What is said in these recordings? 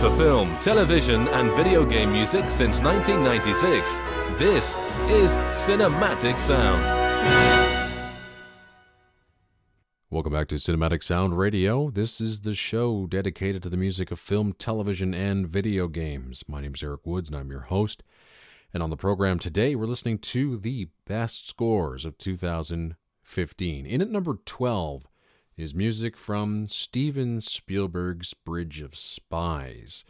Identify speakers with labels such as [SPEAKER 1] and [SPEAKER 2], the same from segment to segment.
[SPEAKER 1] for film, television, and video game music since 1996. This is Cinematic Sound.
[SPEAKER 2] Welcome back to Cinematic Sound Radio. This is the show dedicated to the music of film, television, and video games. My name is Eric Woods, and I'm your host. And on the program today, we're listening to the best scores of 2015. In at number 12 is music from Steven Spielberg's Bridge of Spies,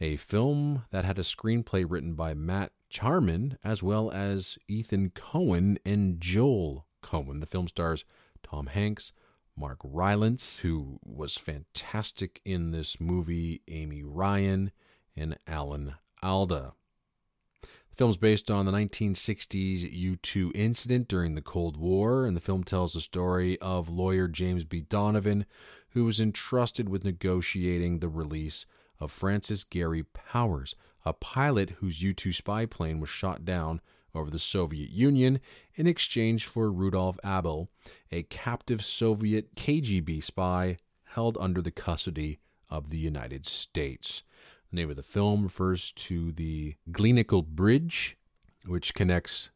[SPEAKER 2] a film that had a screenplay written by Matt Charman as well as Ethan Coen and Joel Coen. The film stars Tom Hanks, Mark Rylance, who was fantastic in this movie, Amy Ryan, and Alan Alda. Film's based on the 1960s U 2 incident during the Cold War, and the film tells the story of lawyer James B. Donovan, who was entrusted with negotiating the release of Francis Gary Powers, a pilot whose U 2 spy plane was shot down over the Soviet Union in exchange for Rudolf Abel, a captive Soviet KGB spy held under the custody of the United States. The name of the film refers to the Glienicke Bridge, which connects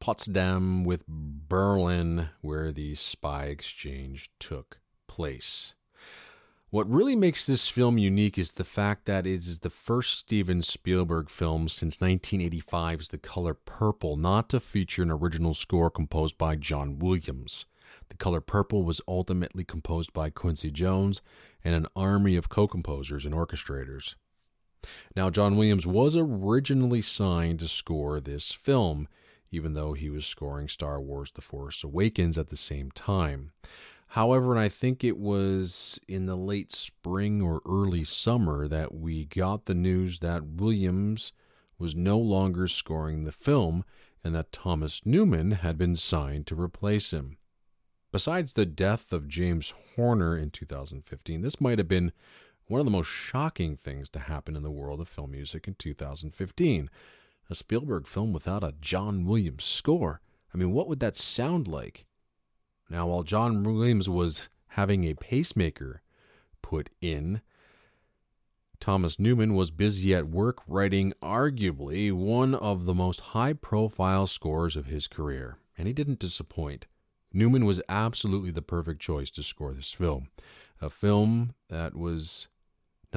[SPEAKER 2] Potsdam with Berlin, where the spy exchange took place. What really makes this film unique is the fact that it is the first Steven Spielberg film since 1985's The Color Purple not to feature an original score composed by John Williams. The Color Purple was ultimately composed by Quincy Jones and an army of co composers and orchestrators. Now, John Williams was originally signed to score this film, even though he was scoring Star Wars The Force Awakens at the same time. However, and I think it was in the late spring or early summer that we got the news that Williams was no longer scoring the film and that Thomas Newman had been signed to replace him. Besides the death of James Horner in 2015, this might have been one of the most shocking things to happen in the world of film music in 2015. A Spielberg film without a John Williams score. I mean, what would that sound like? Now, while John Williams was having a pacemaker put in, Thomas Newman was busy at work writing arguably one of the most high profile scores of his career, and he didn't disappoint. Newman was absolutely the perfect choice to score this film, a film that was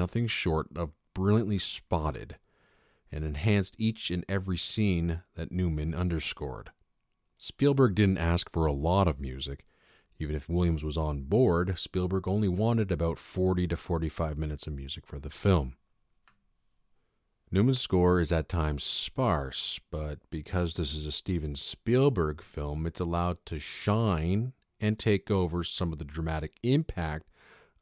[SPEAKER 2] nothing short of brilliantly spotted, and enhanced each and every scene that Newman underscored. Spielberg didn't ask for a lot of music. Even if Williams was on board, Spielberg only wanted about 40 to 45 minutes of music for the film. Newman's score is at times sparse, but because this is a Steven Spielberg film, it's allowed to shine and take over some of the dramatic impact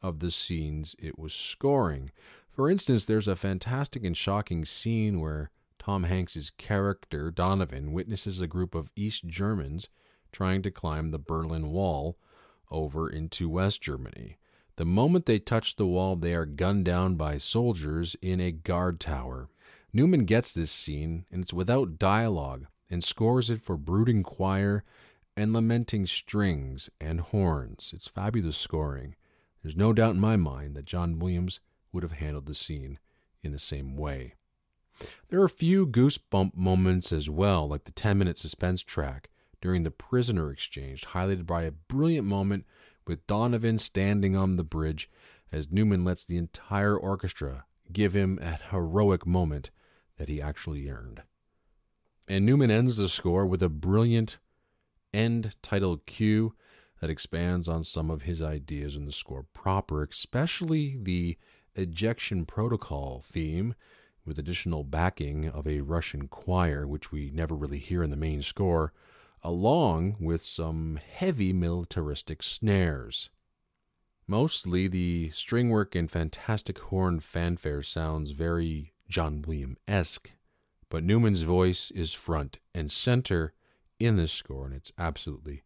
[SPEAKER 2] of the scenes it was scoring. For instance, there's a fantastic and shocking scene where Tom Hanks's character, Donovan, witnesses a group of East Germans trying to climb the Berlin Wall over into West Germany. The moment they touch the wall, they are gunned down by soldiers in a guard tower. Newman gets this scene, and it's without dialogue, and scores it for brooding choir and lamenting strings and horns. It's fabulous scoring. There's no doubt in my mind that John Williams would have handled the scene in the same way. There are a few goosebump moments as well, like the 10 minute suspense track during the prisoner exchange, highlighted by a brilliant moment with Donovan standing on the bridge as Newman lets the entire orchestra give him a heroic moment that he actually earned. And Newman ends the score with a brilliant end title cue that expands on some of his ideas in the score proper, especially the ejection protocol theme, with additional backing of a Russian choir, which we never really hear in the main score, along with some heavy militaristic snares. Mostly the string work and fantastic horn fanfare sounds very John Williams esque, but Newman's voice is front and center in this score, and it's absolutely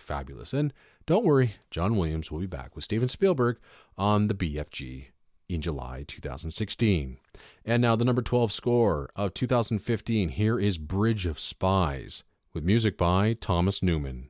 [SPEAKER 2] fabulous. And don't worry, John Williams will be back with Steven Spielberg on the BFG in July 2016. And now the number 12 score of 2015. Here is Bridge of Spies with music by Thomas Newman.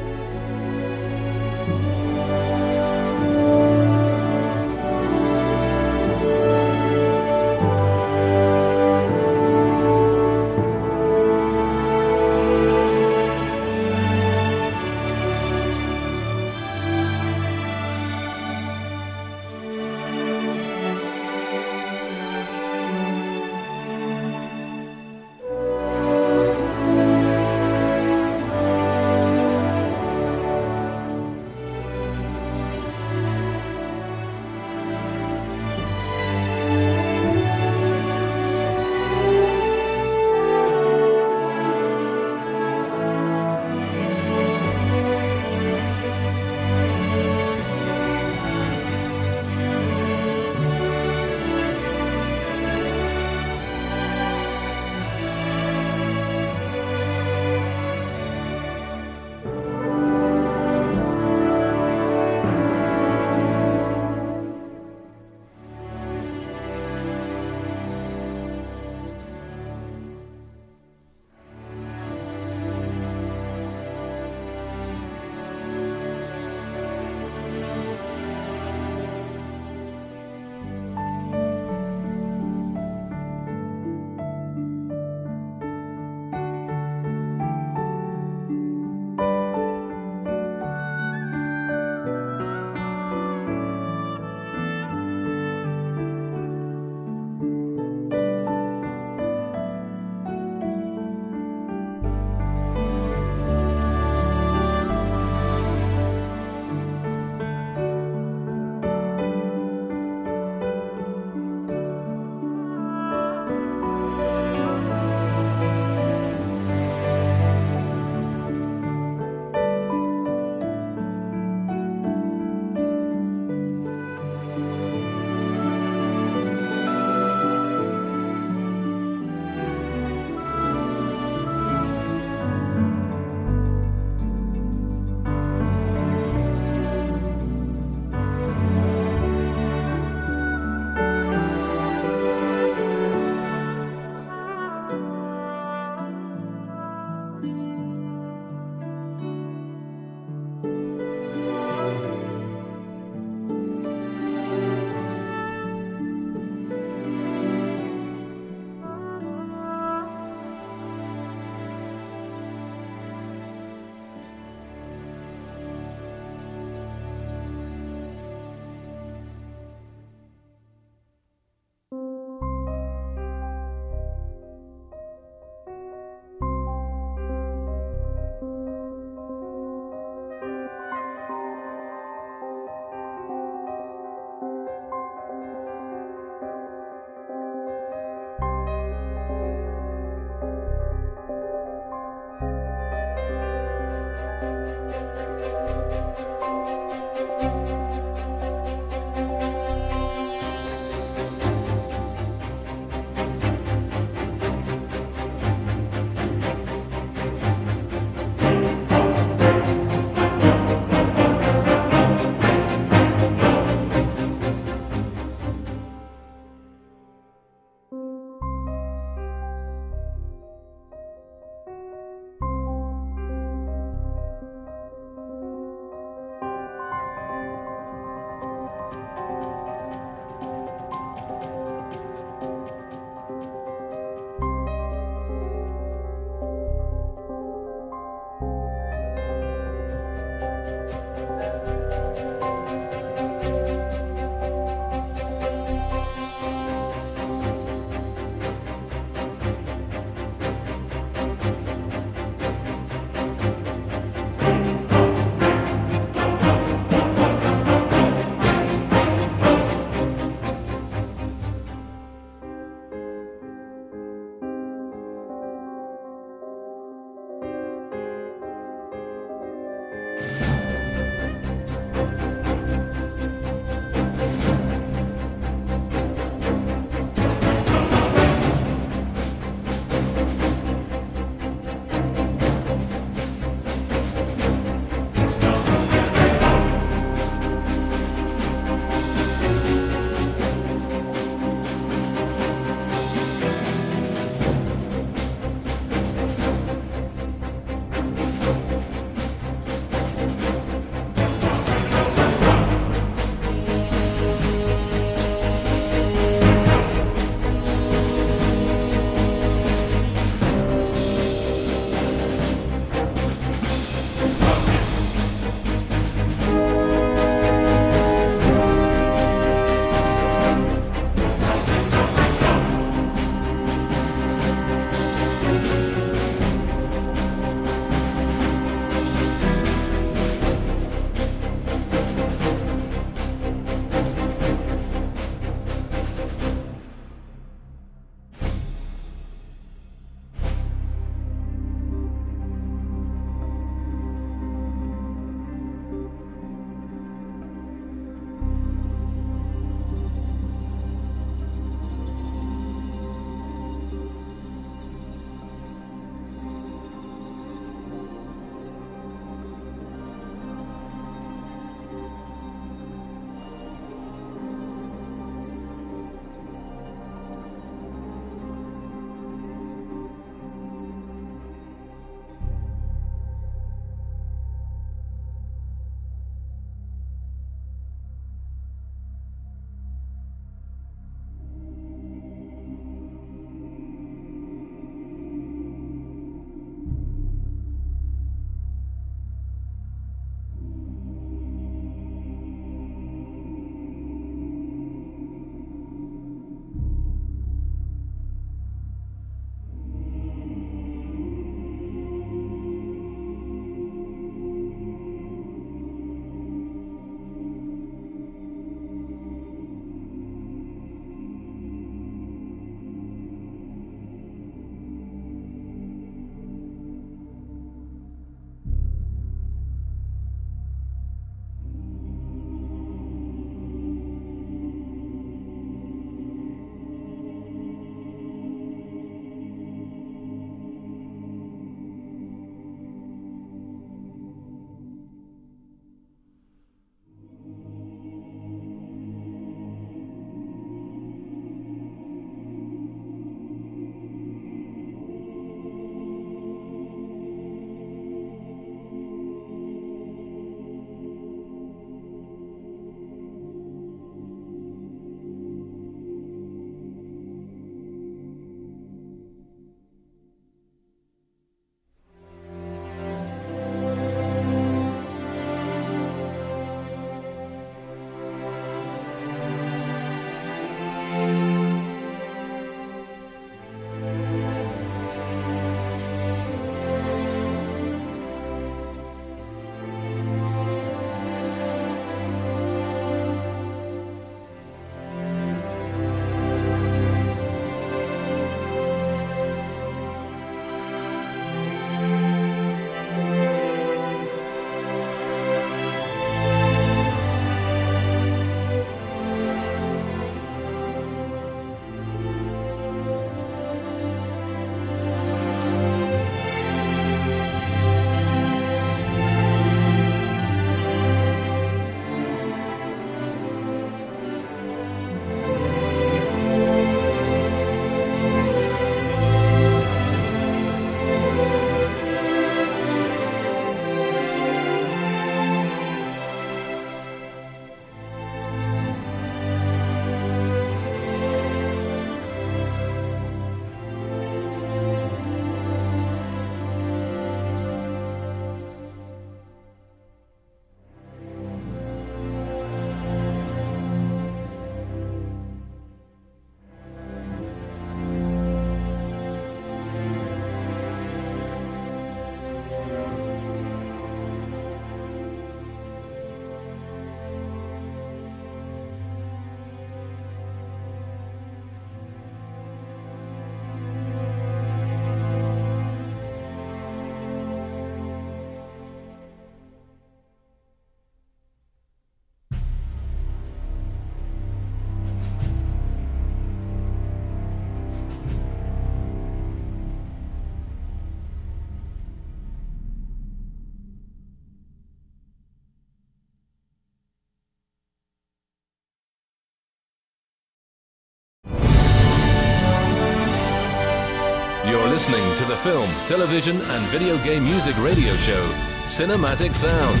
[SPEAKER 1] Listening to the film, television, and video game music radio show, Cinematic Sound.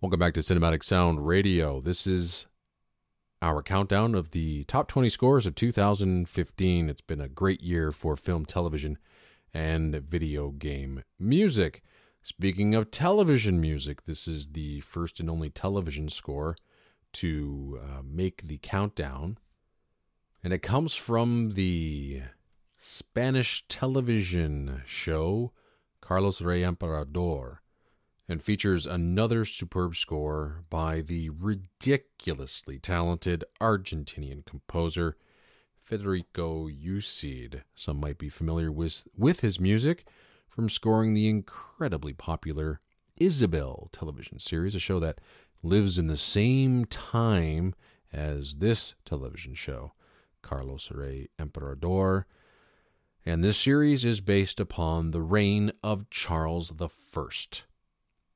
[SPEAKER 2] Welcome back to Cinematic Sound Radio. This is our countdown of the top 20 scores of 2015. It's been a great year for film, television, and video game music. Speaking of television music, this is the first and only television score to uh, make the countdown. And it comes from the Spanish television show Carlos Rey Emperador and features another superb score by the ridiculously talented Argentinian composer Federico Jusid. Some might be familiar with, with his music from scoring the incredibly popular Isabel television series, a show that lives in the same time as this television show, Carlos Rey Emperador. And this series is based upon the reign of Charles I.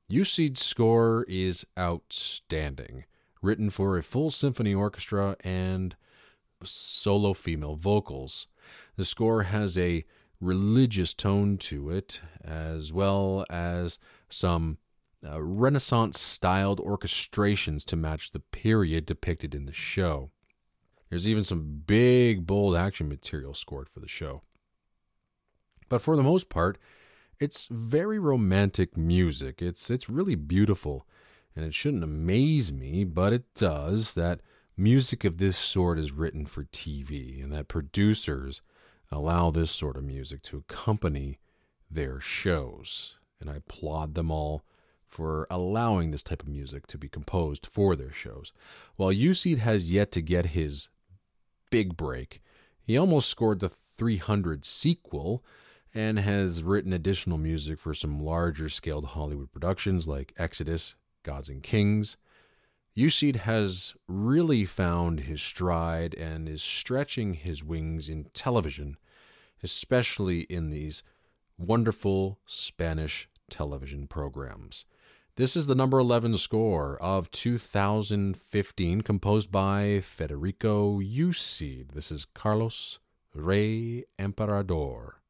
[SPEAKER 2] Jusid's score is outstanding, written for a full symphony orchestra and solo female vocals. The score has a religious tone to it, as well as some uh, Renaissance styled orchestrations to match the period depicted in the show. There's even some big, bold action material scored for the show. But for the most part, it's very romantic music. It's it's really beautiful, and it shouldn't amaze me, but it does that music of this sort is written for TV and that producers allow this sort of music to accompany their shows. And I applaud them all for allowing this type of music to be composed for their shows. While Jusid has yet to get his big break, he almost scored the 300 sequel and has written additional music for some larger scaled Hollywood productions like Exodus, Gods and Kings. Jusid has really found his stride and is stretching his wings in television, especially in these wonderful Spanish television programs. This is the number 11 score of 2015, composed by Federico Jusid. This is Carlos Rey Emperador.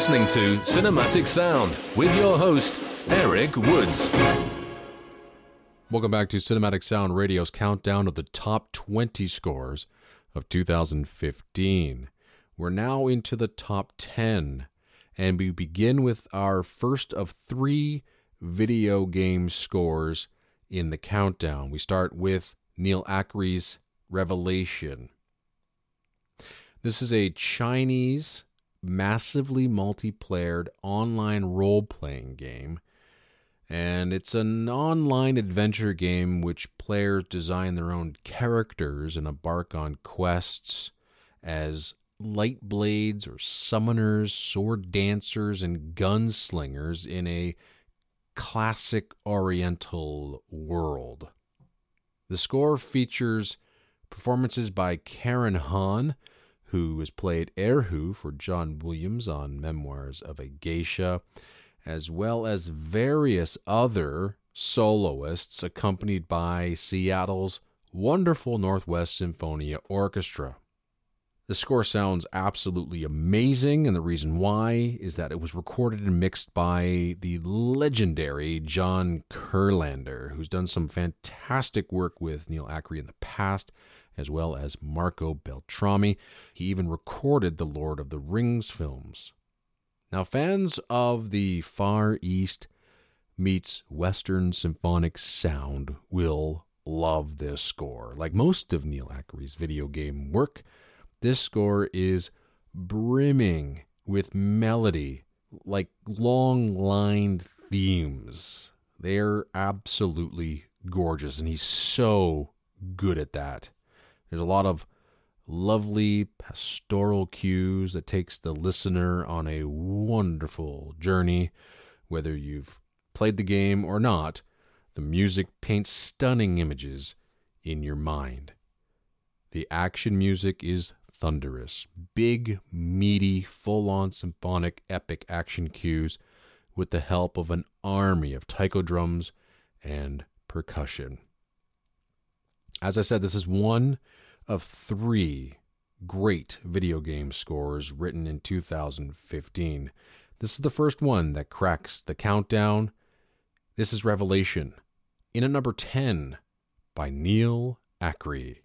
[SPEAKER 1] Listening to Cinematic Sound with your host, Eric Woods.
[SPEAKER 2] Welcome back to Cinematic Sound Radio's countdown of the top 20 scores of 2015. We're now into the top 10, and we begin with our first of three video game scores in the countdown. We start with Neal Acree's Revelation. This is a Chinese, massively multiplayered online role playing game. And it's an online adventure game which players design their own characters and embark on quests as light blades or summoners, sword dancers, and gunslingers in a classic oriental world. The score features performances by Karen Han, who has played Erhu for John Williams on Memoirs of a Geisha, as well as various other soloists accompanied by Seattle's wonderful Northwest Sinfonia Orchestra. The score sounds absolutely amazing, and the reason why is that it was recorded and mixed by the legendary John Kurlander, who's done some fantastic work with Neal Acree in the past, as well as Marco Beltrami. He even recorded the Lord of the Rings films. Now, fans of the Far East meets Western symphonic sound will love this score. Like most of Neal Acree's video game work, this score is brimming with melody, like long lined themes. They're absolutely gorgeous, and he's so good at that. There's a lot of lovely pastoral cues that takes the listener on a wonderful journey. Whether you've played the game or not, the music paints stunning images in your mind. The action music is thunderous, big, meaty, full on symphonic epic action cues with the help of an army of taiko drums and percussion. As I said, this is one of three great video game scores written in 2015. This is the first one that cracks the countdown. This is Revelation, in at number 10 by
[SPEAKER 1] Neal Acree.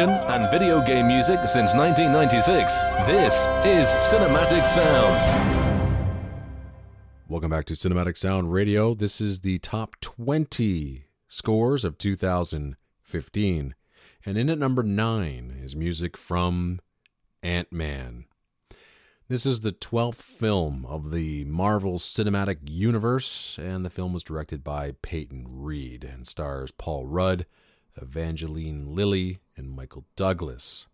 [SPEAKER 1] Television, and video game music since 1996. This is Cinematic Sound.
[SPEAKER 2] Welcome back to Cinematic Sound Radio. This is the top 20 scores of 2015. And in at number 9 is music from Ant Man. This is the 12th film of the Marvel Cinematic Universe, and the film was directed by Peyton Reed and stars Paul Rudd, Evangeline Lilly, and Michael Douglas.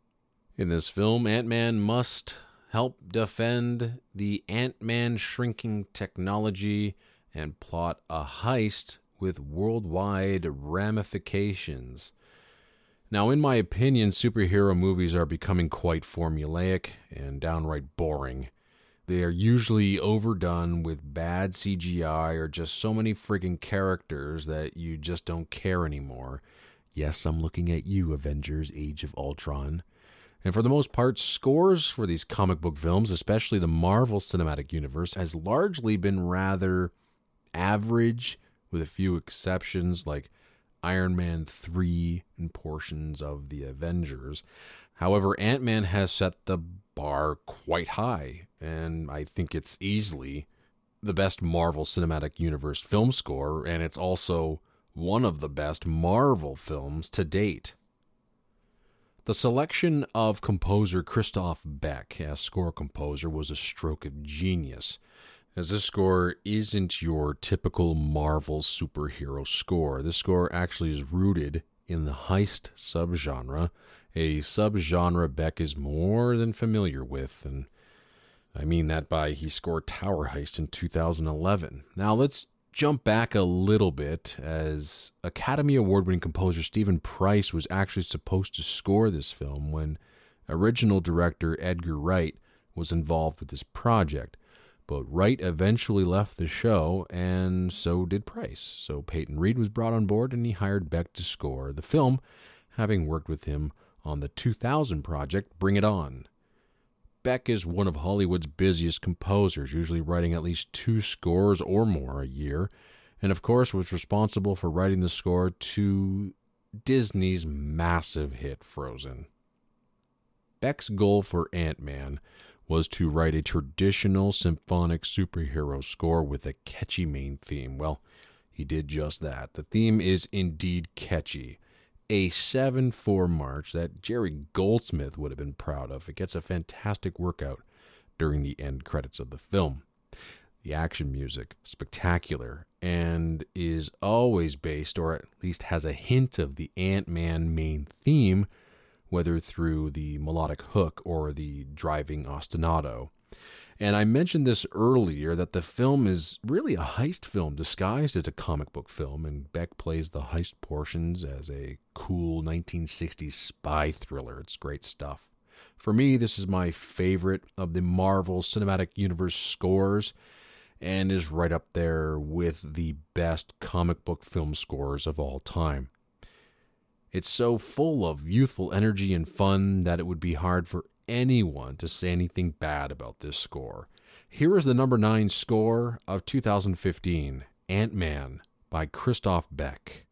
[SPEAKER 2] In this film, Ant Man must help defend the Ant Man shrinking technology and plot a heist with worldwide ramifications. Now, in my opinion, superhero movies are becoming quite formulaic and downright boring. They are usually overdone with bad CGI or just so many friggin' characters that you just don't care anymore. Yes, I'm looking at you, Avengers Age of Ultron. And for the most part, scores for these comic book films, especially the Marvel Cinematic Universe, has largely been rather average, with a few exceptions like Iron Man 3 and portions of the Avengers. However, Ant Man has set the bar quite high, and I think it's easily the best Marvel Cinematic Universe film score, and it's also one of the best Marvel films to date. The selection of composer Christophe Beck as score composer was a stroke of genius as this score isn't your typical Marvel superhero score. This score actually is rooted in the heist subgenre, a subgenre Beck is more than familiar with, and I mean that by he scored Tower Heist in 2011. Now let's jump back a little bit as Academy Award winning composer Steven Price was actually supposed to score this film when original director Edgar Wright was involved with this project. But Wright eventually left the show, and so did Price. So Peyton Reed was brought on board, and he hired Beck to score the film, having worked with him on the 2000 project Bring It On. Beck is one of Hollywood's busiest composers, usually writing at least two scores or more a year, and of course was responsible for writing the score to Disney's massive hit Frozen. Beck's goal for Ant Man was to write a traditional symphonic superhero score with a catchy main theme. Well, he did just that. The theme is indeed catchy. A 7 4 march that Jerry Goldsmith would have been proud of. It gets a fantastic workout during the end credits of the film. The action music, spectacular, and is always based, or at least has a hint of the Ant Man main theme whether through the melodic hook or the driving ostinato. And I mentioned this earlier that the film is really a heist film disguised as a comic book film, and Beck plays the heist portions as a cool 1960s spy thriller. It's great stuff. For me, this is my favorite of the Marvel Cinematic Universe scores and is right up there with the best comic book film scores of all time. It's so full of youthful energy and fun that it would be hard for anyone to say anything bad about this score. Here is the number 9 score of 2015 Ant Man by Christophe Beck.